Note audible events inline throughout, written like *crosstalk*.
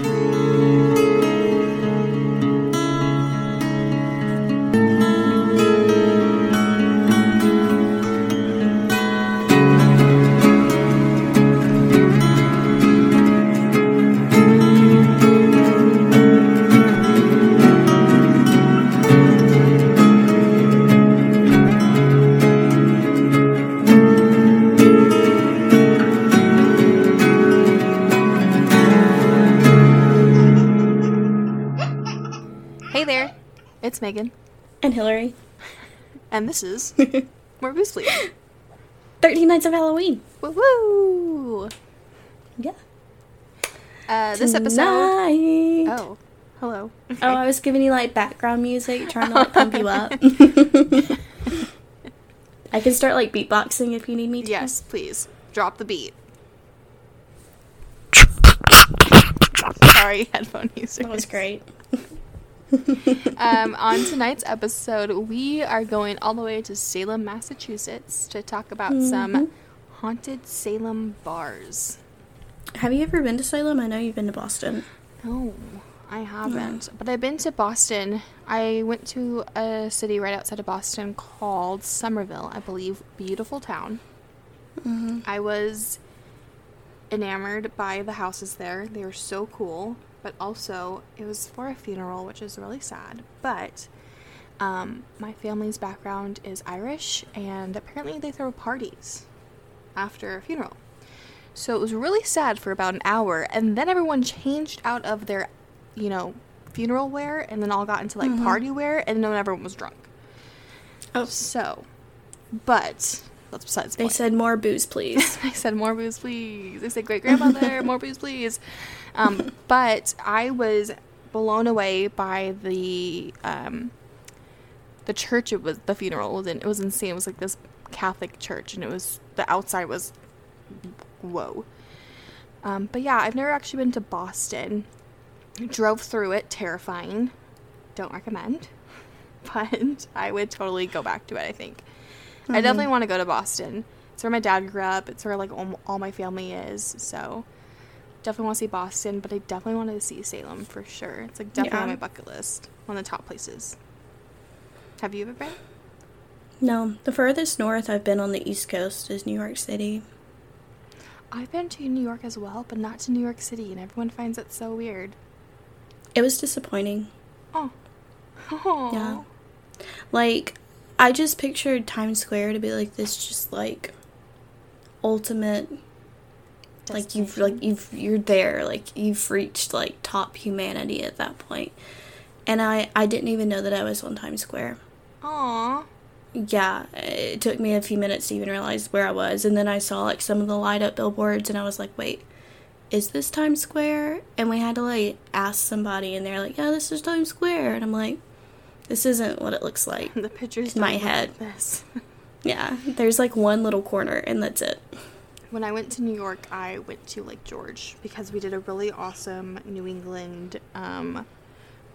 Hey is *laughs* More Booze Please. 13 Nights of Halloween. Woo woo! Yeah. Uh, this episode. Oh, hello. Oh, I was giving you like background music, trying to like pump you up. *laughs* I can start like beatboxing if you need me to. Yes, please drop the beat. *laughs* Sorry, headphone users. That was great. *laughs* um, on tonight's episode, we are going all the way to Salem, Massachusetts to talk about Mm-hmm. some haunted Salem bars. Have you ever been to Salem? I know you've been to Boston. No, I haven't. But I've been to Boston. I went to a city right outside of Boston called Somerville, I believe. Beautiful town. I was enamored by the houses there. They were so cool. But also, it was for a funeral, which is really sad. But um, my family's background is Irish, and apparently they throw parties after a funeral. So it was really sad for about an hour, and then everyone changed out of their, you know, funeral wear, and then all got into like party wear, and then everyone was drunk. Oh, So, but that's besides the they point. said more booze, please. *laughs* I said more booze, please. They said great grandmother, more booze, please. Um, but I was blown away by the um, the church. It was the funeral was in. It was insane. It was like this Catholic church, and it was the outside was whoa. Um, but yeah, I've never actually been to Boston. Drove through it, terrifying. Don't recommend. *laughs* But I would totally go back to it. I think. I definitely want to go to Boston. It's where my dad grew up. It's where like all, all my family is. So definitely want to see Boston, but I definitely wanted to see Salem for sure. It's like definitely on my bucket list. One of the top places. Have you ever been? no, the furthest north I've been on the East Coast is New York City. I've been to New York as well, but not to New York City, and everyone finds it so weird. It was disappointing. Oh. *laughs* Oh. Yeah. Like, I just pictured Times Square to be like this, just like ultimate. Like you've like you've you're there, like you've reached like top humanity at that. And I I didn't even know that I was on Times Square. Aw. Yeah, it took me a few minutes to even realize where I was, and then I saw like some of the light up billboards, and I was like, wait. Is this Times Square? And we had to like ask somebody, and they're like, "Yeah, this is Times Square." And I'm like, "This isn't what it looks like." *laughs* The pictures In my head. like this. *laughs* Yeah, there's like one little corner and that's it. When I went to New York, I went to Lake George because we did a really awesome New England um,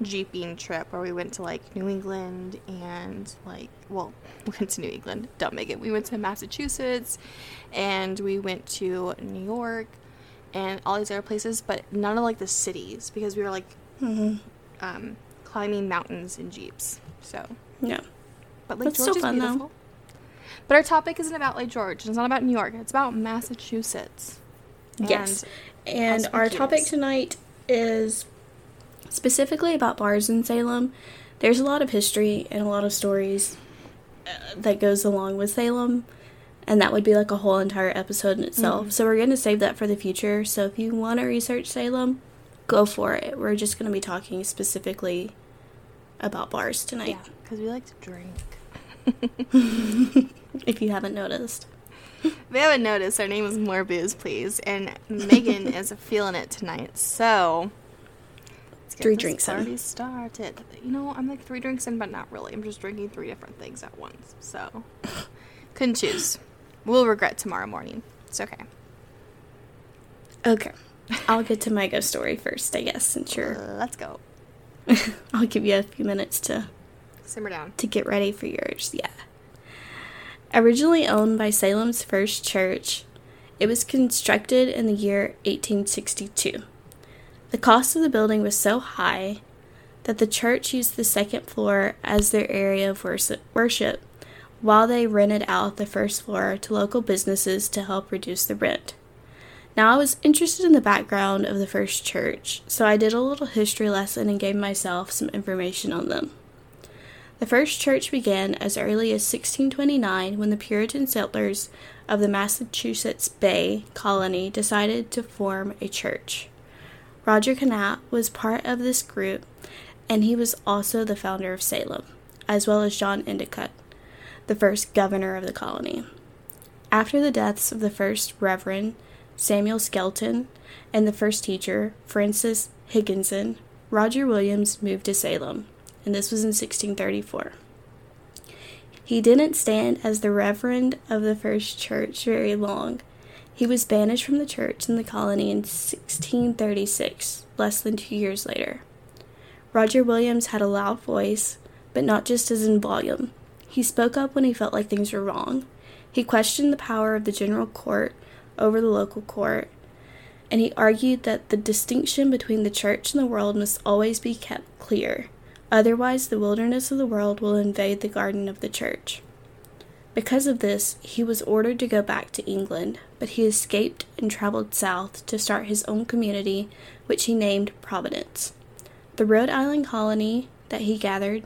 jeeping trip where we went to like New England and like well, we *laughs* went to New England. Don't make it. We went to Massachusetts, and we went to New York, and all these other places, but none of like the cities because we were like Mm-hmm. um, climbing mountains in jeeps. So, Yeah. but Lake That's George still is fun, though. But our topic isn't about Lake George. It's not about New York. It's about Massachusetts. yes. And And our topic tonight is specifically about bars in Salem. There's a lot of history and a lot of stories uh, that goes along with Salem, and that would be like a whole entire episode in itself. Mhm. So we're going to save that for the future. So if you want to research Salem, go for it. We're just going to be talking specifically about bars tonight. Yeah, because we like to drink. *laughs* if you haven't noticed. If you haven't noticed, our name is More Booze, Please, and Megan *laughs* is feeling it tonight. So, Three drinks in. started. You know, I'm like three drinks in, but not really. I'm just drinking three different things at once. So, *laughs* couldn't choose. We'll regret tomorrow morning. It's okay. Okay. I'll get to my ghost story first, I guess, since you're. Let's go. I'll give you a few minutes to Simmer down. to get ready for yours. Yeah. Originally owned by Salem's First Church, it was constructed in the year 1862. The cost of the building was so high that the church used the second floor as their area of worship, while they rented out the first floor to local businesses to help reduce the rent. Now, I was interested in the background of the first church, so I did a little history lesson and gave myself some information on them. The first church began as early as 1629 when the Puritan settlers of the Massachusetts Bay colony decided to form a church. Roger Conant was part of this group, and he was also the founder of Salem, as well as John Endicott, the first governor of the colony. After the deaths of the first Reverend Samuel Skelton and the first teacher, Francis Higginson, Roger Williams moved to Salem, and this was in 1634. He didn't stand as the reverend of the first church very long. He was banished from the church in the colony in 1636, less than two years later. Roger Williams had a loud voice, but not just as in volume. He spoke up when he felt like things were wrong. He questioned the power of the general court over the local court, and he argued that the distinction between the church and the world must always be kept clear. Otherwise, the wilderness of the world will invade the garden of the church. Because of this, he was ordered to go back to England, but he escaped and traveled south to start his own community, which he named Providence. The Rhode Island colony that he gathered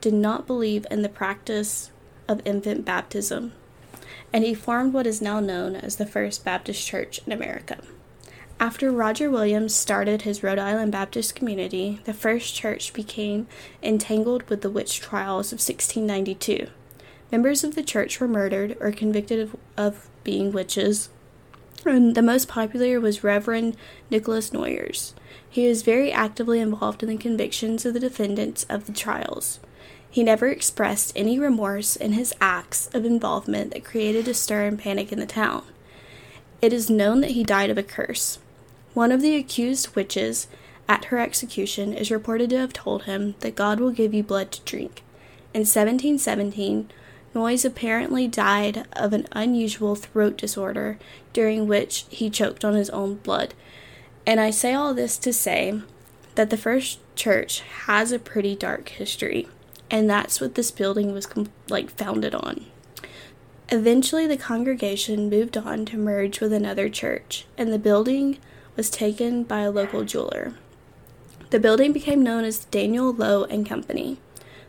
did not believe in the practice of infant baptism, and he formed what is now known as the First Baptist Church in America. After Roger Williams started his Rhode Island Baptist community, the First Church became entangled with the witch trials of 1692. Members of the church were murdered or convicted of, of being witches, and the most popular was Reverend Nicholas Noyes. He was very actively involved in the convictions of the defendants of the trials. He never expressed any remorse in his acts of involvement that created a stir and panic in the town. It is known that he died of a curse. One of the accused witches at her execution is reported to have told him that God will give you blood to drink. In 1717, Noyes apparently died of an unusual throat disorder during which he choked on his own blood. And I say all this to say that the first church has a pretty dark history and that's what this building was like founded on. Eventually, the congregation moved on to merge with another church, and the building was taken by a local jeweler. The building became known as Daniel Lowe and Company.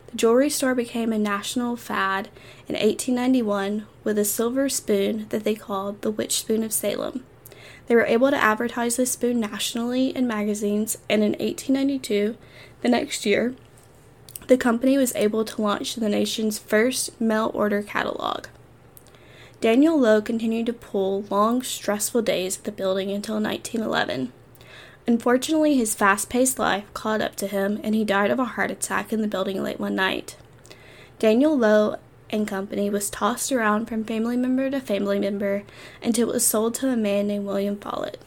The jewelry store became a national fad in 1891 with a silver spoon that they called the Witch Spoon of Salem. They were able to advertise this spoon nationally in magazines, and in 1892, the next year, the company was able to launch the nation's first mail order catalog. Daniel Lowe continued to pull long, stressful days at the building until 1911. Unfortunately, his fast paced life caught up to him and he died of a heart attack in the building late one night. Daniel Lowe and Company was tossed around from family member to family member until it was sold to a man named William Follett.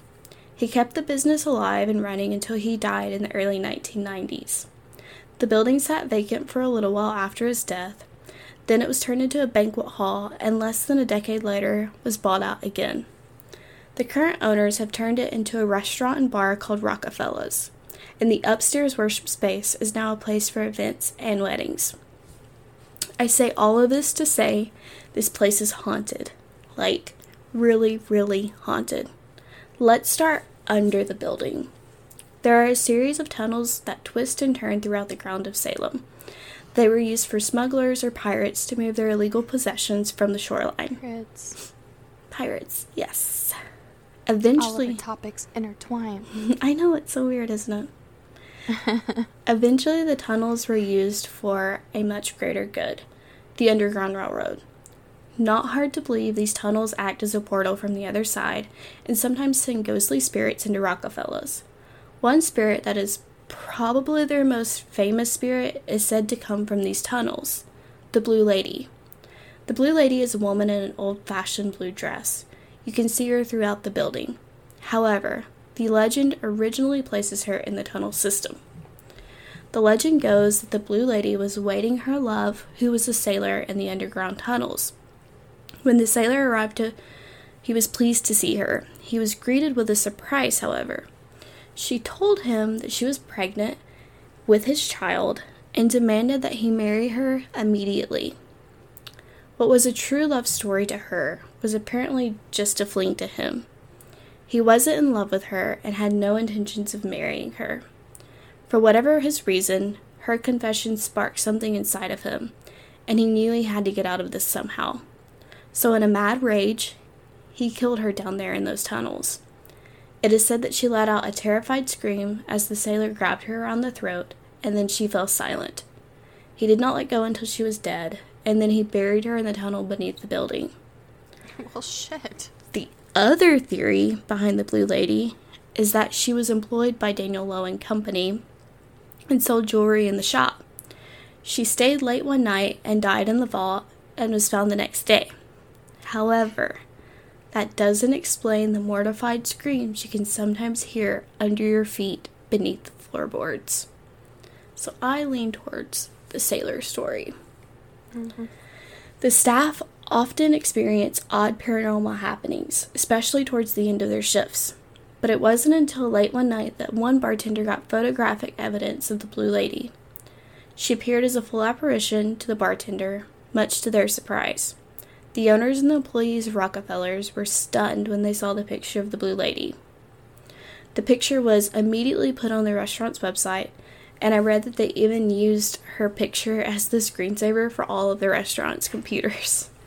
He kept the business alive and running until he died in the early 1990s. The building sat vacant for a little while after his death. Then it was turned into a banquet hall and less than a decade later was bought out again. The current owners have turned it into a restaurant and bar called Rockefeller's, and the upstairs worship space is now a place for events and weddings. I say all of this to say this place is haunted. Like, really, really haunted. Let's start under the building. There are a series of tunnels that twist and turn throughout the ground of Salem. They were used for smugglers or pirates to move their illegal possessions from the shoreline. Pirates. Pirates, yes. Eventually, All topics intertwine. *laughs* I know it's so weird, isn't it? *laughs* Eventually, the tunnels were used for a much greater good the Underground Railroad. Not hard to believe, these tunnels act as a portal from the other side and sometimes send ghostly spirits into Rockefeller's. One spirit that is probably their most famous spirit is said to come from these tunnels the Blue Lady. The Blue Lady is a woman in an old fashioned blue dress. You can see her throughout the building. However, the legend originally places her in the tunnel system. The legend goes that the Blue Lady was awaiting her love, who was a sailor in the underground tunnels. When the sailor arrived to he was pleased to see her. He was greeted with a surprise, however. She told him that she was pregnant with his child and demanded that he marry her immediately. What was a true love story to her was apparently just a fling to him. He wasn't in love with her and had no intentions of marrying her. For whatever his reason, her confession sparked something inside of him, and he knew he had to get out of this somehow. So, in a mad rage, he killed her down there in those tunnels. It is said that she let out a terrified scream as the sailor grabbed her around the throat, and then she fell silent. He did not let go until she was dead, and then he buried her in the tunnel beneath the building. *laughs* Well, shit. The other theory behind the Blue Lady is that she was employed by Daniel Lowe and Company and sold jewelry in the shop. She stayed late one night and died in the vault and was found the next day. However, that doesn't explain the mortified screams you can sometimes hear under your feet beneath the floorboards. So I lean towards the sailor story. The staff often experience odd paranormal happenings, especially towards the end of their shifts. But it wasn't until late one night that one bartender got photographic evidence of the Blue Lady. She appeared as a full apparition to the bartender, much to their surprise. The owners and the employees of Rockefellers were stunned when they saw the picture of the Blue Lady. The picture was immediately put on the restaurant's website, and I read that they even used her picture as the screensaver for all of the restaurant's computers. *laughs*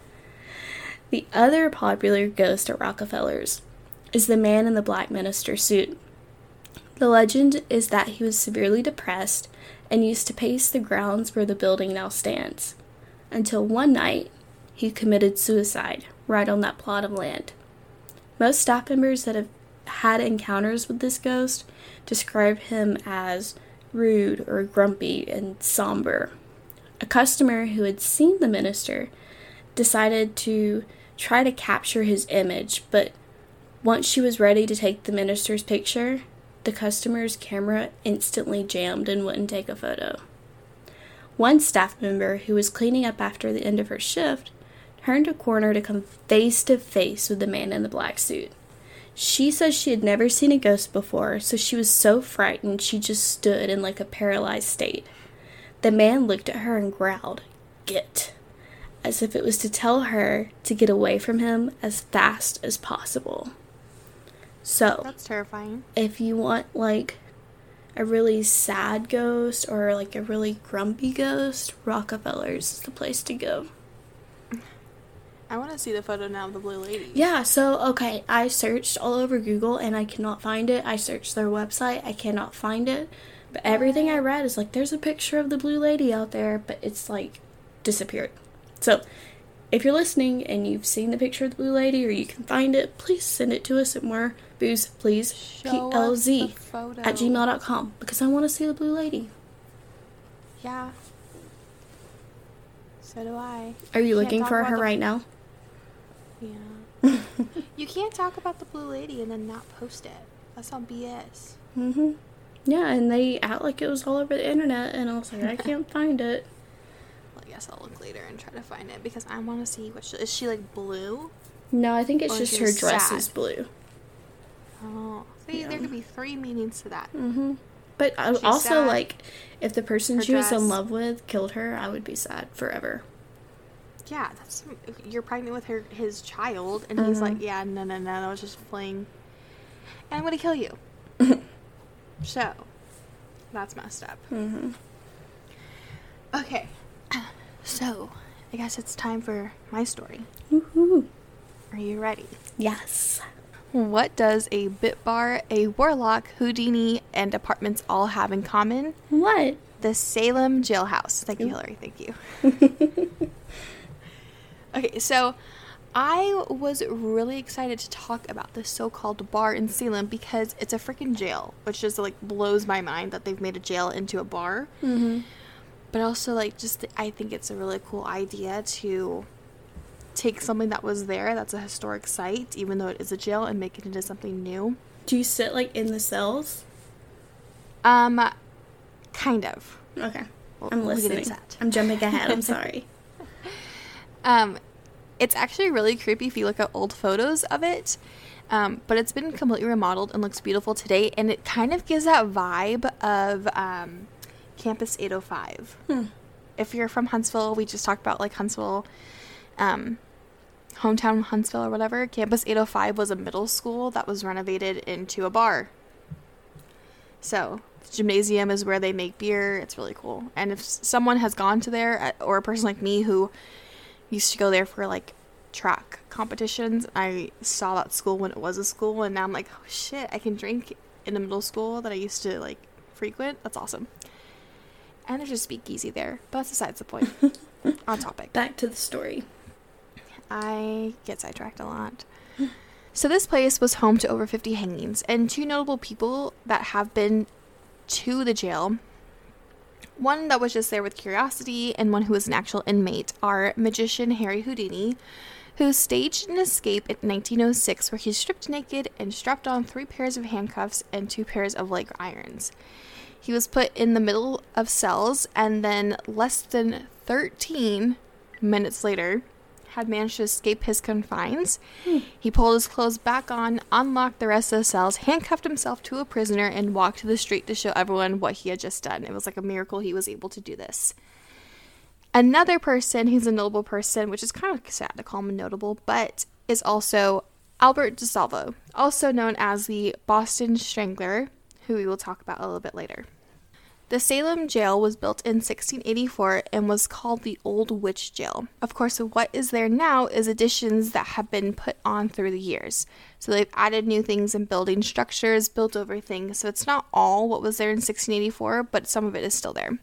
The other popular ghost at Rockefeller's is the man in the black minister suit. The legend is that he was severely depressed and used to pace the grounds where the building now stands, until one night he committed suicide right on that plot of land. Most staff members that have had encounters with this ghost describe him as rude or grumpy and somber. A customer who had seen the minister decided to try to capture his image, but once she was ready to take the minister's picture, the customer's camera instantly jammed and wouldn't take a photo. One staff member who was cleaning up after the end of her shift turned a corner to come face to face with the man in the black suit. She says she had never seen a ghost before, so she was so frightened she just stood in like a paralyzed state. The man looked at her and growled, Get, as if it was to tell her to get away from him as fast as possible. So, That's terrifying. if you want like a really sad ghost or like a really grumpy ghost, Rockefeller's is the place to go. I want to see the photo now of the blue lady. Yeah, so okay, I searched all over Google and I cannot find it. I searched their website, I cannot find it. But everything I read is like there's a picture of the blue lady out there, but it's like disappeared. So, if you're listening and you've seen the picture of the blue lady or you can find it, please send it to us at more booze, please. Show PLZ at gmail.com because I want to see the blue lady. Yeah. So do I. Are you looking for her right now? Yeah. *laughs* you can't talk about the blue lady and then not post it. That's all BS. hmm Yeah, and they act like it was all over the internet, and I was like, I *laughs* can't find it. Well, I guess I'll look later and try to find it because I want to see what she, is she like blue? No, I think it's Or just her dress sad. is blue. Oh, see, there could be three meanings to that. hmm But I, also, sad. like, if the person Her she was in love with killed her, I would be sad forever. Yeah, that's you're pregnant with her his child, and he's Mhm. like, yeah, no, no, no, that was just fling, and I'm gonna kill you. *laughs* so, that's messed up. hmm Okay, *clears throat* so I guess it's time for my story. Woohoo. Are you ready? Yes. What does a bit bar, a warlock, Houdini, and apartments all have in common? What? The Salem jailhouse. Thank you, Hillary. Thank you. *laughs* Okay, so I was really excited to talk about this so-called bar in Salem because it's a freaking jail, which just like blows my mind that they've made a jail into a bar. hmm But also, like, just I think it's a really cool idea to take something that was there, that's a historic site, even though it is a jail, and make it into something new. Do you sit, like, in the cells? Um, kind of. Okay. We'll- I'm we'll get into listening. that. I'm jumping ahead. I'm *laughs* sorry. Um, it's actually really creepy if you look at old photos of it. Um, but it's been completely remodeled and looks beautiful today, and it kind of gives that vibe of um, Campus 805. Hmm. If you're from Huntsville, we just talked about like Huntsville, um, hometown Huntsville or whatever. Campus 805 was a middle school that was renovated into a bar. So the gymnasium is where they make beer. It's really cool. And if someone has gone to there, uh, or a person like me who used to go there for like track competitions, I saw that school when it was a school, and now I'm like, oh shit, I can drink in a middle school that I used to like frequent. That's awesome. And there's a speakeasy there, but that's besides the point. *laughs* On topic. Back to the story. I get sidetracked a lot. So this place was home to over 50 hangings, and two notable people that have been to the jail. One that was just there with curiosity, and one who was an actual inmate, are magician Harry Houdini, who staged an escape in 1906 where he stripped naked and strapped on three pairs of handcuffs and two pairs of leg irons. He was put in the middle of cells, and then less than 13 minutes later, had managed to escape his confines. Hmm. He pulled his clothes back on, unlocked the rest of the cells, handcuffed himself to a prisoner, and walked to the street to show everyone what he had just done. It was like a miracle he was able to do this. Another person who's a notable person, which is kind of sad to call him notable, but is also Albert DeSalvo, also known as the Boston Strangler, who we will talk about a little bit later. The Salem jail was built in 1684 and was called the Old Witch Jail. Of course, what is there now is additions that have been put on through the years. So they've added new things and building structures, built over things. So it's not all what was there in 1684, but some of it is still there.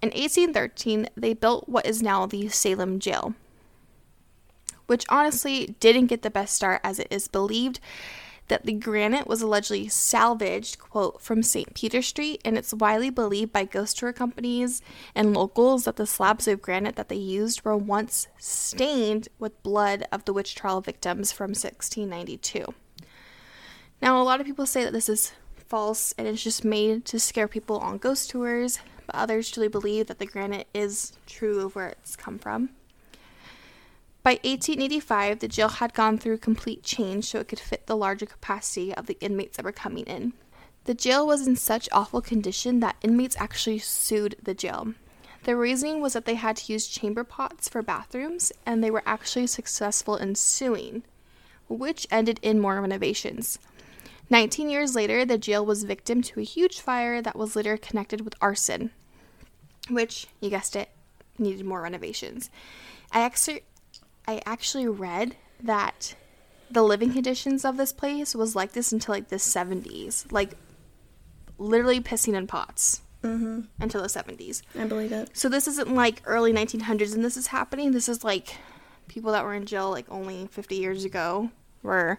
In 1813, they built what is now the Salem jail, which honestly didn't get the best start as it is believed that the granite was allegedly salvaged, quote, from St. Peter Street, and it's widely believed by ghost tour companies and locals that the slabs of granite that they used were once stained with blood of the witch trial victims from 1692. Now, a lot of people say that this is false and it's just made to scare people on ghost tours, but others truly believe that the granite is true of where it's come from. By 1885, the jail had gone through complete change so it could fit the larger capacity of the inmates that were coming in. The jail was in such awful condition that inmates actually sued the jail. The reasoning was that they had to use chamber pots for bathrooms, and they were actually successful in suing, which ended in more renovations. 19 years later, the jail was victim to a huge fire that was later connected with arson, which, you guessed it, needed more renovations. I actually, I actually read that the living conditions of this place was like this until like the 70s, like literally pissing in pots Mm-hmm. until the 70s. I believe it. So this isn't like early 1900s and this is happening. This is like people that were in jail like only 50 years ago were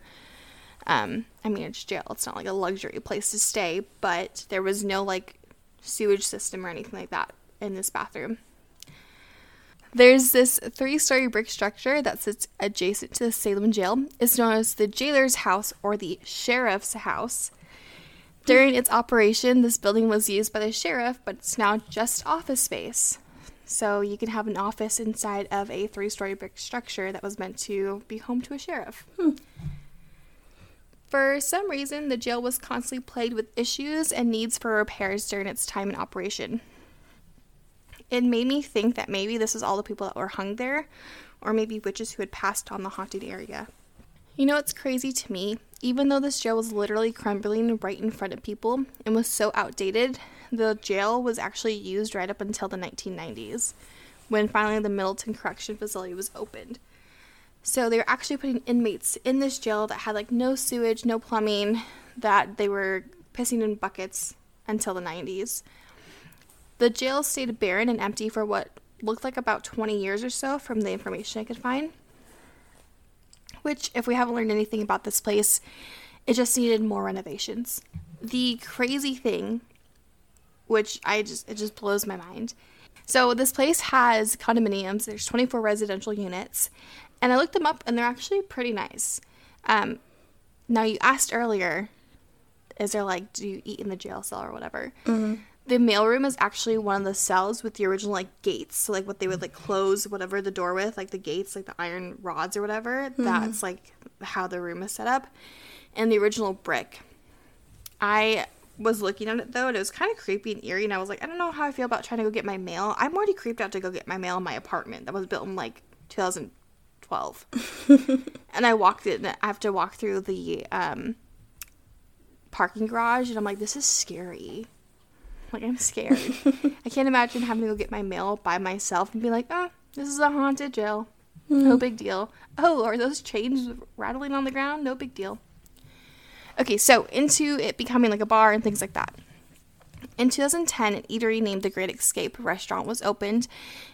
um I mean it's jail. It's not like a luxury place to stay, but there was no like sewage system or anything like that in this bathroom. There's this three-story brick structure that sits adjacent to the Salem jail. It's known as the jailer's house or the sheriff's house. During its operation, this building was used by the sheriff, but it's now just office space. So you can have an office inside of a three story brick structure that was meant to be home to a sheriff. Hmm. For some reason, the jail was constantly plagued with issues and needs for repairs during its time in operation. It made me think that maybe this is all the people that were hung there, or maybe witches who had passed on the haunted area. You know it's crazy to me? Even though this jail was literally crumbling right in front of people and was so outdated, the jail was actually used right up until the 1990s, when finally the Middleton Correction Facility was opened. So they were actually putting inmates in this jail that had like no sewage, no plumbing, that they were pissing in buckets until the 90s. The jail stayed barren and empty for what looked like about 20 years or so from the information I could find which, if we haven't learned anything about this place, it just needed more renovations. The crazy thing, which I just, it just blows my mind. So, this place has condominiums, there's 24 residential units, and I looked them up and they're actually pretty nice. Um, now, you asked earlier, is there like, do you eat in the jail cell or whatever? The mailroom is actually one of the cells with the original like gates. So like what they would like close whatever the door with, like the gates, like the iron rods or whatever. That's like how the room is set up. And the original brick. I was looking at it though, and it was kind of creepy and eerie. And I was like, I don't know how I feel about trying to go get my mail. I'm already creeped out to go get my mail in my apartment that was built in like 2012. *laughs* and I walked in. I have to walk through the um, parking garage, and I'm like, this is scary. Like I'm scared. I can't imagine having to go get my mail by myself and be like, oh, this is a haunted jail. No mm-hmm. big deal. Oh, are those chains rattling on the ground? No big deal. Okay, so into it becoming like a bar and things like that. In 2010, an eatery named The Great Escape restaurant was opened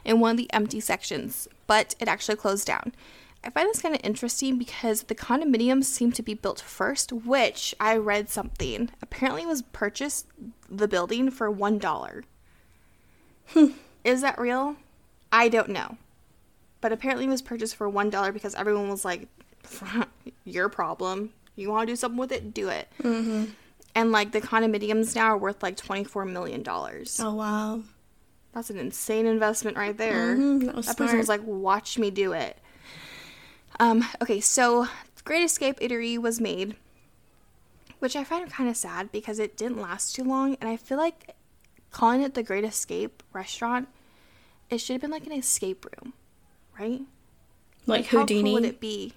in one of the empty sections, but it actually closed down. I find this kind of interesting because the condominiums seem to be built first, which I read something apparently was purchased the building for one dollar. *laughs* Is that real? I don't know, but apparently it was purchased for one dollar because everyone was like, *laughs* "Your problem. You want to do something with it? Do it." Mm-hmm. And like the condominiums now are worth like twenty four million dollars. Oh wow. That's an insane investment right there. Mhm, that that person was like, watch me do it. Um, okay, so Great Escape Eatery was made, which I find kind of sad because it didn't last too long, and I feel like calling it the Great Escape restaurant, it should have been like an escape room, right? Like, how Houdini. cool would it be?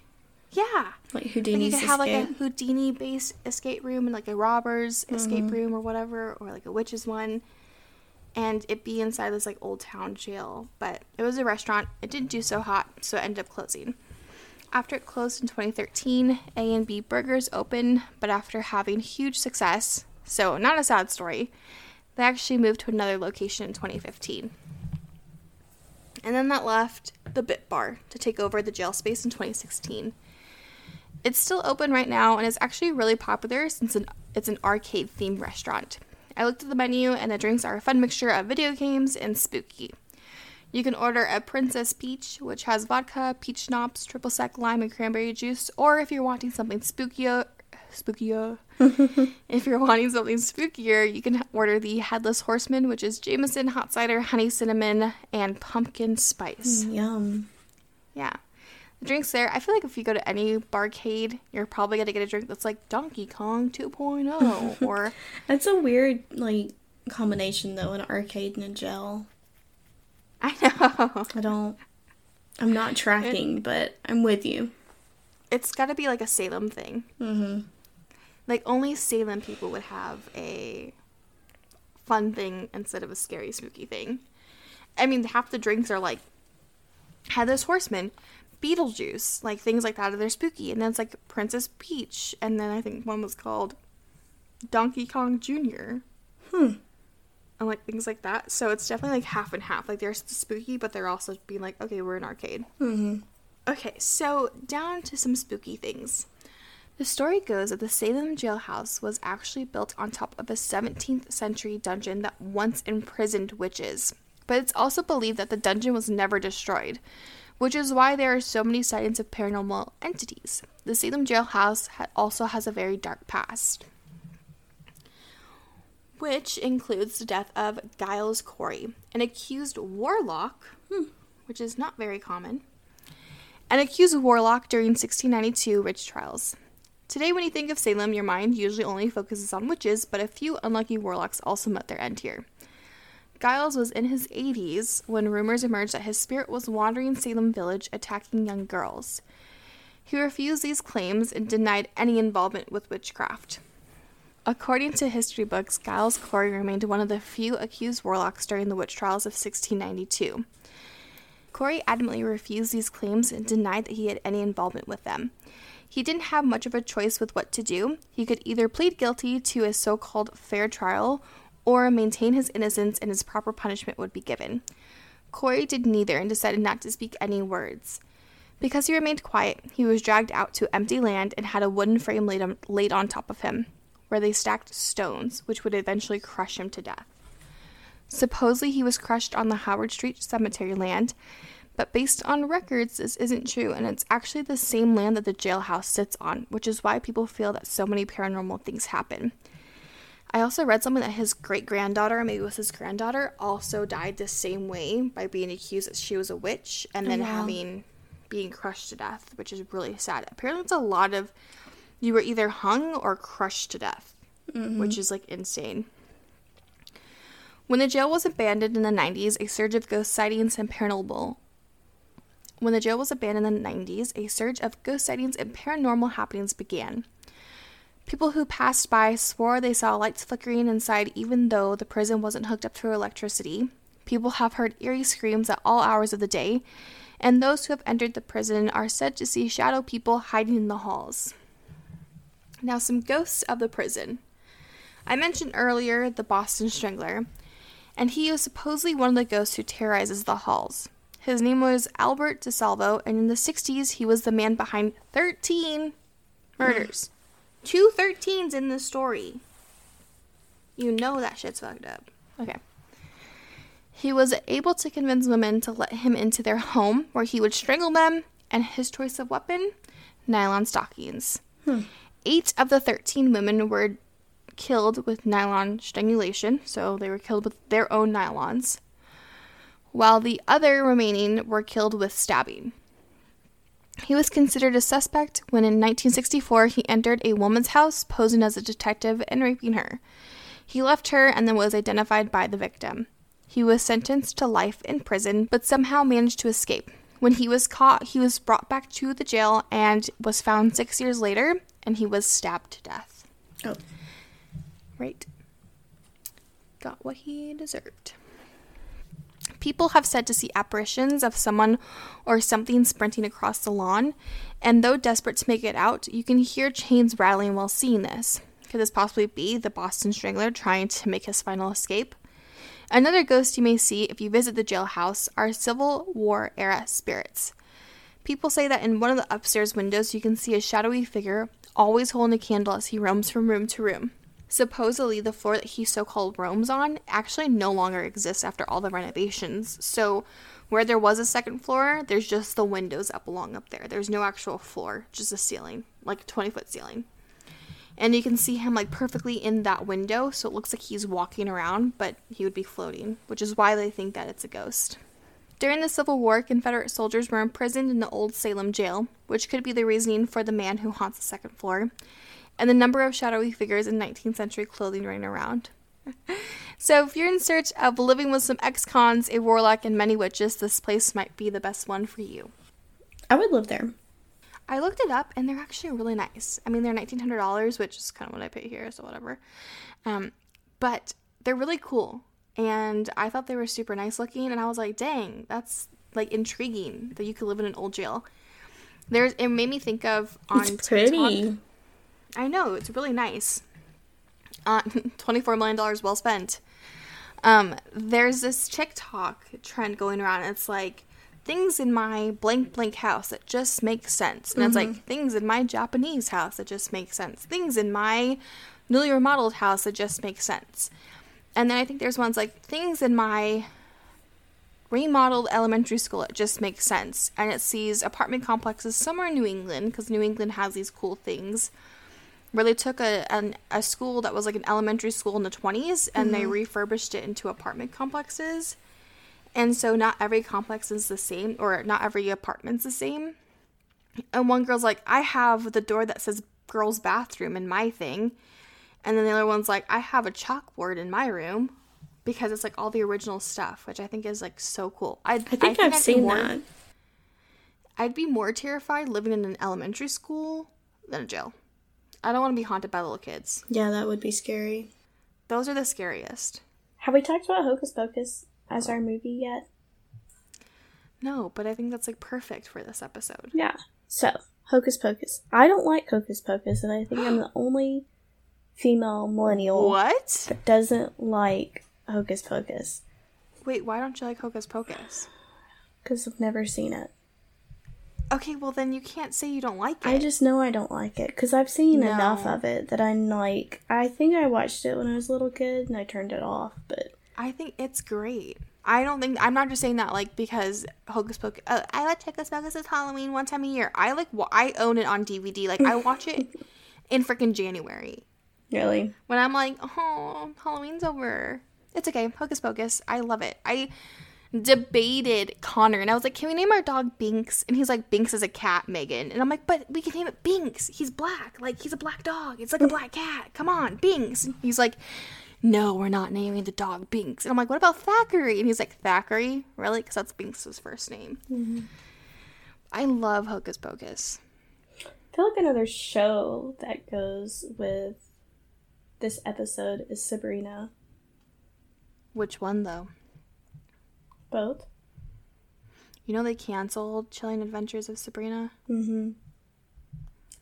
Yeah. like Like you could have like a. Houdini based escape room and like a robber's escape room or whatever, or like a witch's one, and it be inside this like old town jail. But it was a restaurant. It didn't do so hot, so it ended up closing. After it closed in 2013, A and B Burgers opened, but after having huge success, so not a sad story, they actually moved to another location in 2015. And then that left the Bit Bar to take over the jail space in 2016. It's still open right now and is actually really popular since it's an arcade themed restaurant. I looked at the menu and the drinks are a fun mixture of video games and spooky. You can order a Princess Peach, which has vodka, peach schnapps, triple sec lime, and cranberry juice, or if you're wanting something spookier, spookier, *laughs* if you're wanting something spookier, you can order the Headless Horseman, which is Jameson, hot cider, honey cinnamon, and pumpkin spice. Yum. Yeah. The drinks there, I feel like if you go to any barcade, you're probably going to get a drink that's like Donkey Kong 2.0 *laughs* or That's a weird like combination though, an arcade and a gel. I know. I don't. I'm not tracking, but I'm with you. It's got to be like a Salem thing. Mm-hmm. Like only Salem people would have a fun thing instead of a scary spooky thing. I mean, half the drinks are like Headless Horseman, Beetlejuice, like things like that. They're spooky, and then it's like Princess Peach, and then I think one was called Donkey Kong Junior. And like things like that. So it's definitely like half and half. Like they're spooky, but they're also being like, okay, we're an arcade. Mm-hmm. Okay, so down to some spooky things. The story goes that the Salem jailhouse was actually built on top of a 17th century dungeon that once imprisoned witches. But it's also believed that the dungeon was never destroyed, which is why there are so many sightings of paranormal entities. The Salem jailhouse ha- also has a very dark past which includes the death of Giles Corey, an accused warlock, hmm, which is not very common, an accused warlock during 1692 witch trials. Today, when you think of Salem, your mind usually only focuses on witches, but a few unlucky warlocks also met their end here. Giles was in his 80s when rumors emerged that his spirit was wandering Salem village attacking young girls. He refused these claims and denied any involvement with witchcraft. According to history books, Giles Corey remained one of the few accused warlocks during the witch trials of 1692. Corey adamantly refused these claims and denied that he had any involvement with them. He didn't have much of a choice with what to do. He could either plead guilty to a so called fair trial or maintain his innocence and his proper punishment would be given. Corey did neither and decided not to speak any words. Because he remained quiet, he was dragged out to empty land and had a wooden frame laid on, laid on top of him, where they stacked stones, which would eventually crush him to death. Supposedly, he was crushed on the Howard Street cemetery land, but based on records, this isn't true, and it's actually the same land that the jailhouse sits on, which is why people feel that so many paranormal things happen. I also read something that his great granddaughter, maybe it was his granddaughter, also died the same way by being accused that she was a witch and then oh, wow. having being crushed to death, which is really sad. Apparently, it's a lot of you were either hung or crushed to death, mm-hmm. which is like insane. When the jail was abandoned in the 90s, a surge of ghost sightings and paranormal. When the jail was abandoned in the 90s, a surge of ghost sightings and paranormal happenings began. People who passed by swore they saw lights flickering inside even though the prison wasn't hooked up to electricity. People have heard eerie screams at all hours of the day, and those who have entered the prison are said to see shadow people hiding in the halls. Now, some ghosts of the prison. I mentioned earlier the Boston Strangler, and he was supposedly one of the ghosts who terrorizes the halls. His name was Albert DeSalvo, and in the 60s, he was the man behind 13 murders. Mm. Two 13s in the story. You know that shit's fucked up. Okay. He was able to convince women to let him into their home where he would strangle them, and his choice of weapon? Nylon stockings. Hmm. Eight of the 13 women were killed with nylon strangulation, so they were killed with their own nylons, while the other remaining were killed with stabbing. He was considered a suspect when in 1964 he entered a woman's house posing as a detective and raping her. He left her and then was identified by the victim. He was sentenced to life in prison, but somehow managed to escape. When he was caught, he was brought back to the jail and was found six years later, and he was stabbed to death. Oh. Right. Got what he deserved. People have said to see apparitions of someone or something sprinting across the lawn, and though desperate to make it out, you can hear chains rattling while seeing this. Could this possibly be the Boston Strangler trying to make his final escape? Another ghost you may see if you visit the jailhouse are Civil War era spirits. People say that in one of the upstairs windows you can see a shadowy figure always holding a candle as he roams from room to room. Supposedly, the floor that he so called roams on actually no longer exists after all the renovations. So, where there was a second floor, there's just the windows up along up there. There's no actual floor, just a ceiling, like a 20 foot ceiling. And you can see him like perfectly in that window, so it looks like he's walking around, but he would be floating, which is why they think that it's a ghost. During the Civil War, Confederate soldiers were imprisoned in the old Salem jail, which could be the reasoning for the man who haunts the second floor, and the number of shadowy figures in 19th century clothing running around. *laughs* so, if you're in search of living with some ex cons, a warlock, and many witches, this place might be the best one for you. I would live there. I looked it up and they're actually really nice. I mean, they're $1,900, which is kind of what I pay here, so whatever. Um, but they're really cool. And I thought they were super nice looking. And I was like, dang, that's like intriguing that you could live in an old jail. There's, it made me think of on It's pretty. TikTok- I know, it's really nice. Uh, *laughs* $24 million well spent. Um, there's this TikTok trend going around. It's like things in my blank blank house that just make sense. And it's like things in my Japanese house that just make sense. Things in my newly remodeled house that just make sense. And then I think there's ones like things in my remodeled elementary school it just makes sense. And it sees apartment complexes somewhere in new england because new england has these cool things. Where they took a, an, a school that was like an elementary school in the 20s and they mm-hmm. refurbished it into apartment complexes. And so not every complex is the same or not every apartment's the same. And one girl's like i have the door that says girls bathroom in my thing and then the other one's like i have a chalkboard in my room because it's like all the original stuff which i think is like so cool i, I think, I'd I've be seen more- that. i'd be more terrified living in an elementary school than a jail i don't want to be haunted by little kids Yeah, that would be scary. those are the scariest Have we talked about Hocus Pocus as our movie yet? no but i think that's like perfect for this episode Yeah. So, Hocus Pocus. I don't like Hocus Pocus, and I think I'm the *gasps* only female millennial what that doesn't like Hocus Pocus wait why don't you like hocus pocus because I've never seen it. okay well then you can't say you don't like it I just know I don't like it because I've seen No. enough of it that I'm like, I think I watched it when I was a little kid and I turned it off, but I think it's great. I don't think I'm not just saying that like because Hocus Pocus. Uh, I like Hocus Pocus is Halloween one time a year. I like I own it on DVD. Like I watch it *laughs* in freaking January. Really? When I'm like, oh, Halloween's over. It's okay. Hocus Pocus. I love it. I debated Connor and I was like, can we name our dog Binx? And he's like, Binx is a cat, Megan. And I'm like, but we can name it Binx. He's black. Like, he's a black dog. It's like a black cat. Come on, Binx. And he's like, no, we're not naming the dog Binx. And I'm like, what about Thackery? And he's like, Thackery? Really? Because that's Binx's first name. Mm-hmm. I love Hocus Pocus. I feel like another show that goes with this episode is Sabrina. Which one, though? Both. You know they canceled Chilling Adventures of Sabrina? Mm-hmm.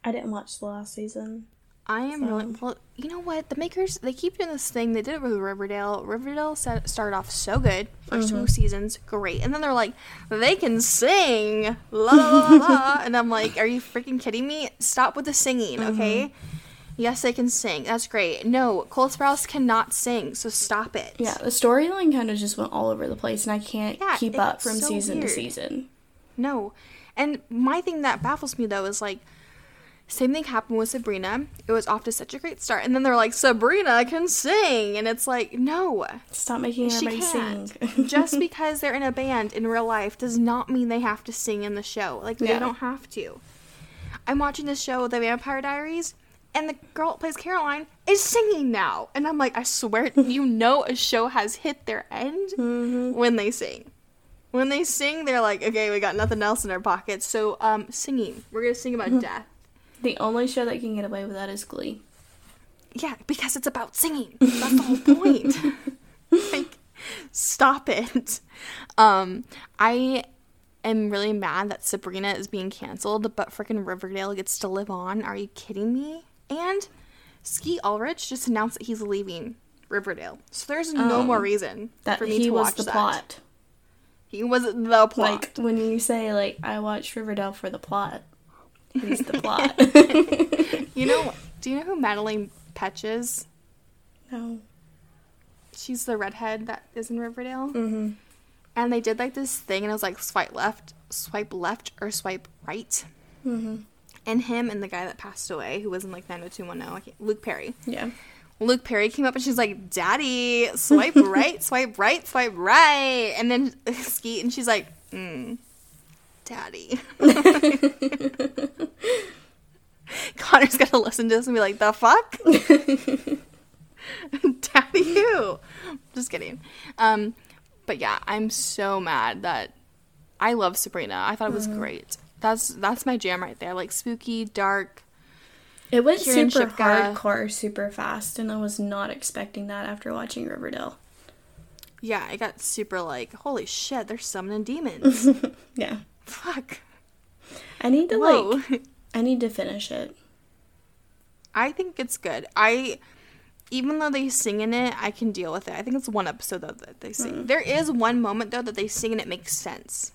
I didn't watch the last season. I am really well. You know what? The makers they keep doing this thing. They did it with Riverdale. Riverdale set, started off so good, 1st two seasons, great, and then they're like, they can sing, la la la, la. *laughs* and I'm like, are you freaking kidding me? Stop with the singing, okay? Yes, they can sing. That's great. No, Cole Sprouse cannot sing, so stop it. Yeah, the storyline kind of just went all over the place, and I can't Yeah, keep up from so season weird. to season. No. And my thing that baffles me though is like same thing happened with Sabrina. It was off to such a great start. And then they're like, Sabrina can sing. And it's like, no. Stop making everybody sing. *laughs* Just *laughs* because they're in a band in real life does not mean they have to sing in the show. Like, they don't have to. I'm watching this show, The Vampire Diaries, and the girl that plays Caroline is singing now. And I'm like, I swear, *laughs* you know, a show has hit their end Mm-hmm. when they sing. When they sing, they're like, okay, we got nothing else in our pockets. So, um, singing. We're gonna sing about death. the only show that can get away with that is Glee. Yeah, because it's about singing. That's the whole point. *laughs* like, stop it. Um, I am really mad that Sabrina is being canceled, but freaking Riverdale gets to live on. Are you kidding me? And Skeet Ulrich just announced that he's leaving Riverdale, so there's no Oh, more reason That for me he to was watch the that. plot. He was the plot. Like when you say like I watched Riverdale for the plot, he's the plot. *laughs* *laughs* you know? Do you know who Madelaine Petsch is? no. She's the redhead that is in Riverdale. Mm-hmm. and they did like this thing and it was like swipe left swipe left or swipe right Mm-hmm. And him and the guy that passed away who was in like 90210 I can't- luke perry. Yeah. luke perry came up and she's like daddy swipe *laughs* right swipe right swipe right. And then *laughs* skeet and she's like mm, daddy. *laughs* Connor's gonna listen to this and be like the fuck? Daddy who? Just kidding. Um but yeah i'm so mad that i love sabrina. I thought it was great that's that's my jam right there. Like spooky dark It went Kiernan super Shipka. hardcore, super fast, and I was not expecting that after watching Riverdale. yeah i got super like holy shit they're summoning demons. *laughs* Yeah. fuck. I need to whoa. Like *laughs* I need to finish it. i think it's good. I even though they sing in it i can deal with it. I think it's one episode though that they sing. Mm. There is one moment though that they sing and it makes sense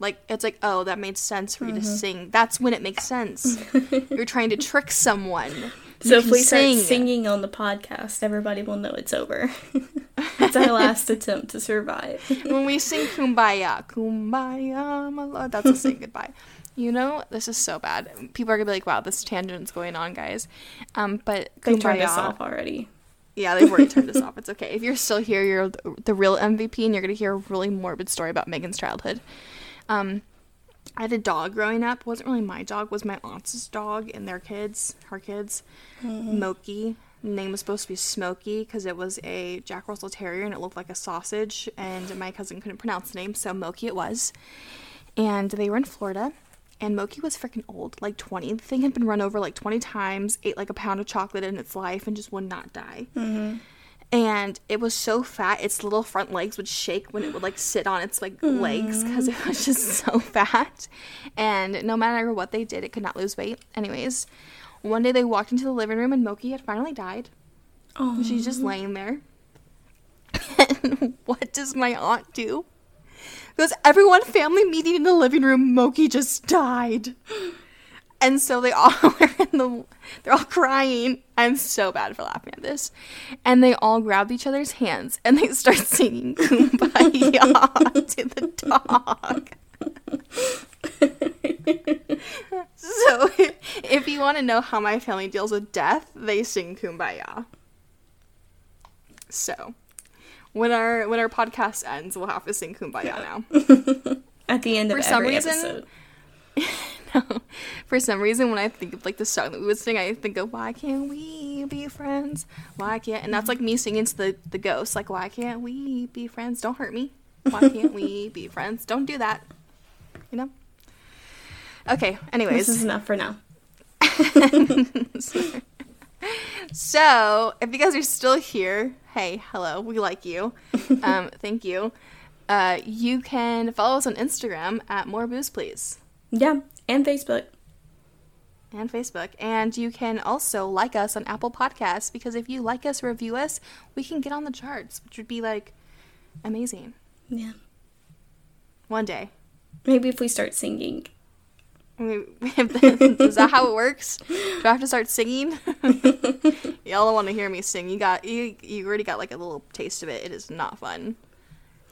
like it's like oh that made sense for you to sing. That's when it makes sense. *laughs* You're trying to trick someone. So You if we start singing on the podcast, everybody will know it's over. *laughs* it's our last attempt to survive. *laughs* when we sing kumbaya kumbaya my lord that's a say goodbye. You know this is so bad. People are gonna be like wow this tangent's going on guys. Um but They turned us off already. yeah they've already turned us off. It's okay. If you're still here you're the, the real mvp and you're gonna hear a really morbid story about megan's childhood um I had a dog growing up. Wasn't really my dog. Was my aunt's dog and their kids, her kids. Moki. The name was supposed to be Smokey because it was a Jack Russell Terrier and it looked like a sausage. And my cousin couldn't pronounce the name, so Moki it was. And they were in Florida. And Moki was freaking old, like 20. The thing had been run over like 20 times, ate like a pound of chocolate in its life, and just would not die. And it was so fat, its little front legs would shake when it would like sit on its like legs because it was just *laughs* so fat. And no matter what they did, it could not lose weight. Anyways, one day they walked into the living room and Moki had finally died. Oh, she's just laying there. *laughs* And what does my aunt do? Goes, everyone, family meeting in the living room, Moki just died. *gasps* *laughs* And so they all *laughs* are in the, they're all crying. I'm so bad for laughing at this. And they all grab each other's hands and they start *laughs* singing Kumbaya *laughs* to the dog. So, if you want to know how my family deals with death, they sing "Kumbaya." So, when our when our podcast ends, we'll have to sing "Kumbaya" now. At the end of For some every reason- episode. No. *laughs* For some reason, when I think of like the song that we would sing, I think of "Why can't we be friends? Why can't?" And that's like me singing to the the ghost, like "Why can't we be friends? Don't hurt me. Why can't we *laughs* be friends? Don't do that." You know. Okay. Anyways, This is enough for now. *laughs* so if you guys are still here, hey, hello, we like you. Um, thank you. Uh, you can follow us on Instagram at More Booze Please. Yeah, and Facebook. and Facebook. And you can also like us on Apple Podcasts because if you like us, review us, we can get on the charts, which would be like amazing. Yeah. One day. Maybe if we start singing. I mean, if- Is that how it works? *laughs* Do I have to start singing? *laughs* Y'all don't want to hear me sing. You got you, you already got like a little taste of it. It is not fun.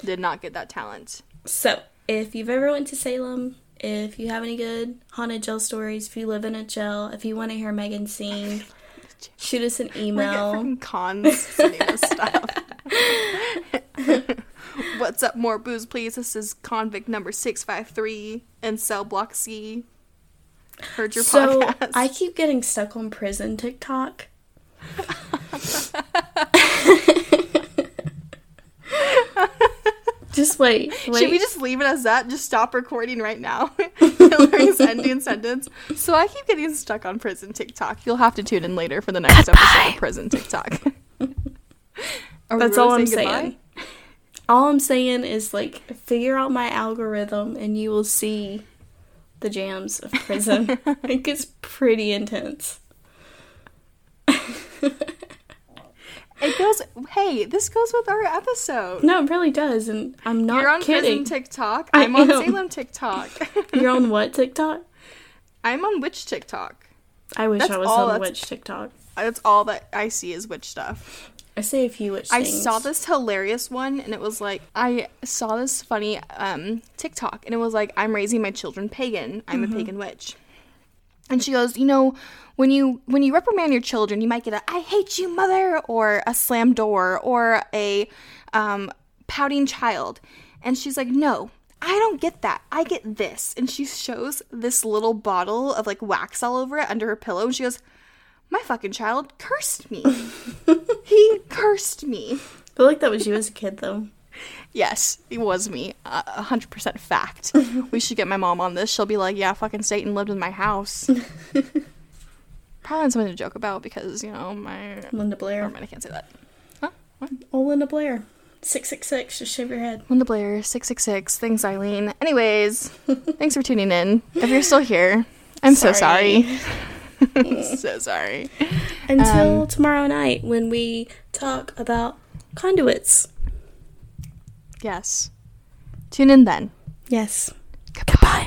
Did not get that talent. So, if you've ever went to Salem, if you have any good haunted jail stories, if you live in a jail, if you want to hear Megan sing, *laughs* shoot us an We get email. *laughs* cons sending us stuff. What's up, more booze, please? This is convict number six five three in cell block C. Heard your So, podcast. I keep getting stuck on prison TikTok. *laughs* just wait. wait. *laughs* Should we just leave it as that? Just stop recording right now. *laughs* *laughs* Hillary's ending sentence. So I keep getting stuck on prison TikTok. You'll have to tune in later for the next episode of prison TikTok. That's really all I'm saying saying. goodbye? All I'm saying is like figure out my algorithm and you will see the jams of prison. it gets pretty intense. It goes. Hey, this goes with our episode. No, it really does, and I'm not You're on kidding. prison TikTok. I'm on. Salem TikTok. *laughs* You're on what TikTok? I'm on witch TikTok. I wish That's I was on witch TikTok. That's all that I see is witch stuff. I say a few witch I things. saw this hilarious one, and it was like I saw this funny um, TikTok, and it was like I'm raising my children pagan. I'm a pagan witch, and she goes, you know, when you when you reprimand your children, you might get a "I hate you, mother," or a slam door, or a um, pouting child, and she's like, no. I don't get that. I get this. And she shows this little bottle of like wax all over it under her pillow. And she goes, My fucking child cursed me. *laughs* he cursed me. I feel like that was you as a kid, though. Yes, it was me. Hundred percent fact. *laughs* we should get my mom on this. She'll be like, "Yeah, fucking Satan lived in my house." *laughs* Probably not something to joke about because you know my. Linda Blair. mind, I can't say that. Huh? What? Oh, Linda Blair. 666, just shave your head. Linda Blair, six six six. Thanks, Eileen. Anyways, *laughs* thanks for tuning in. If you're still here, I'm so sorry. so sorry. Until Um, tomorrow night when we talk about conduits. Yes. Tune in then. Yes. Goodbye. Goodbye.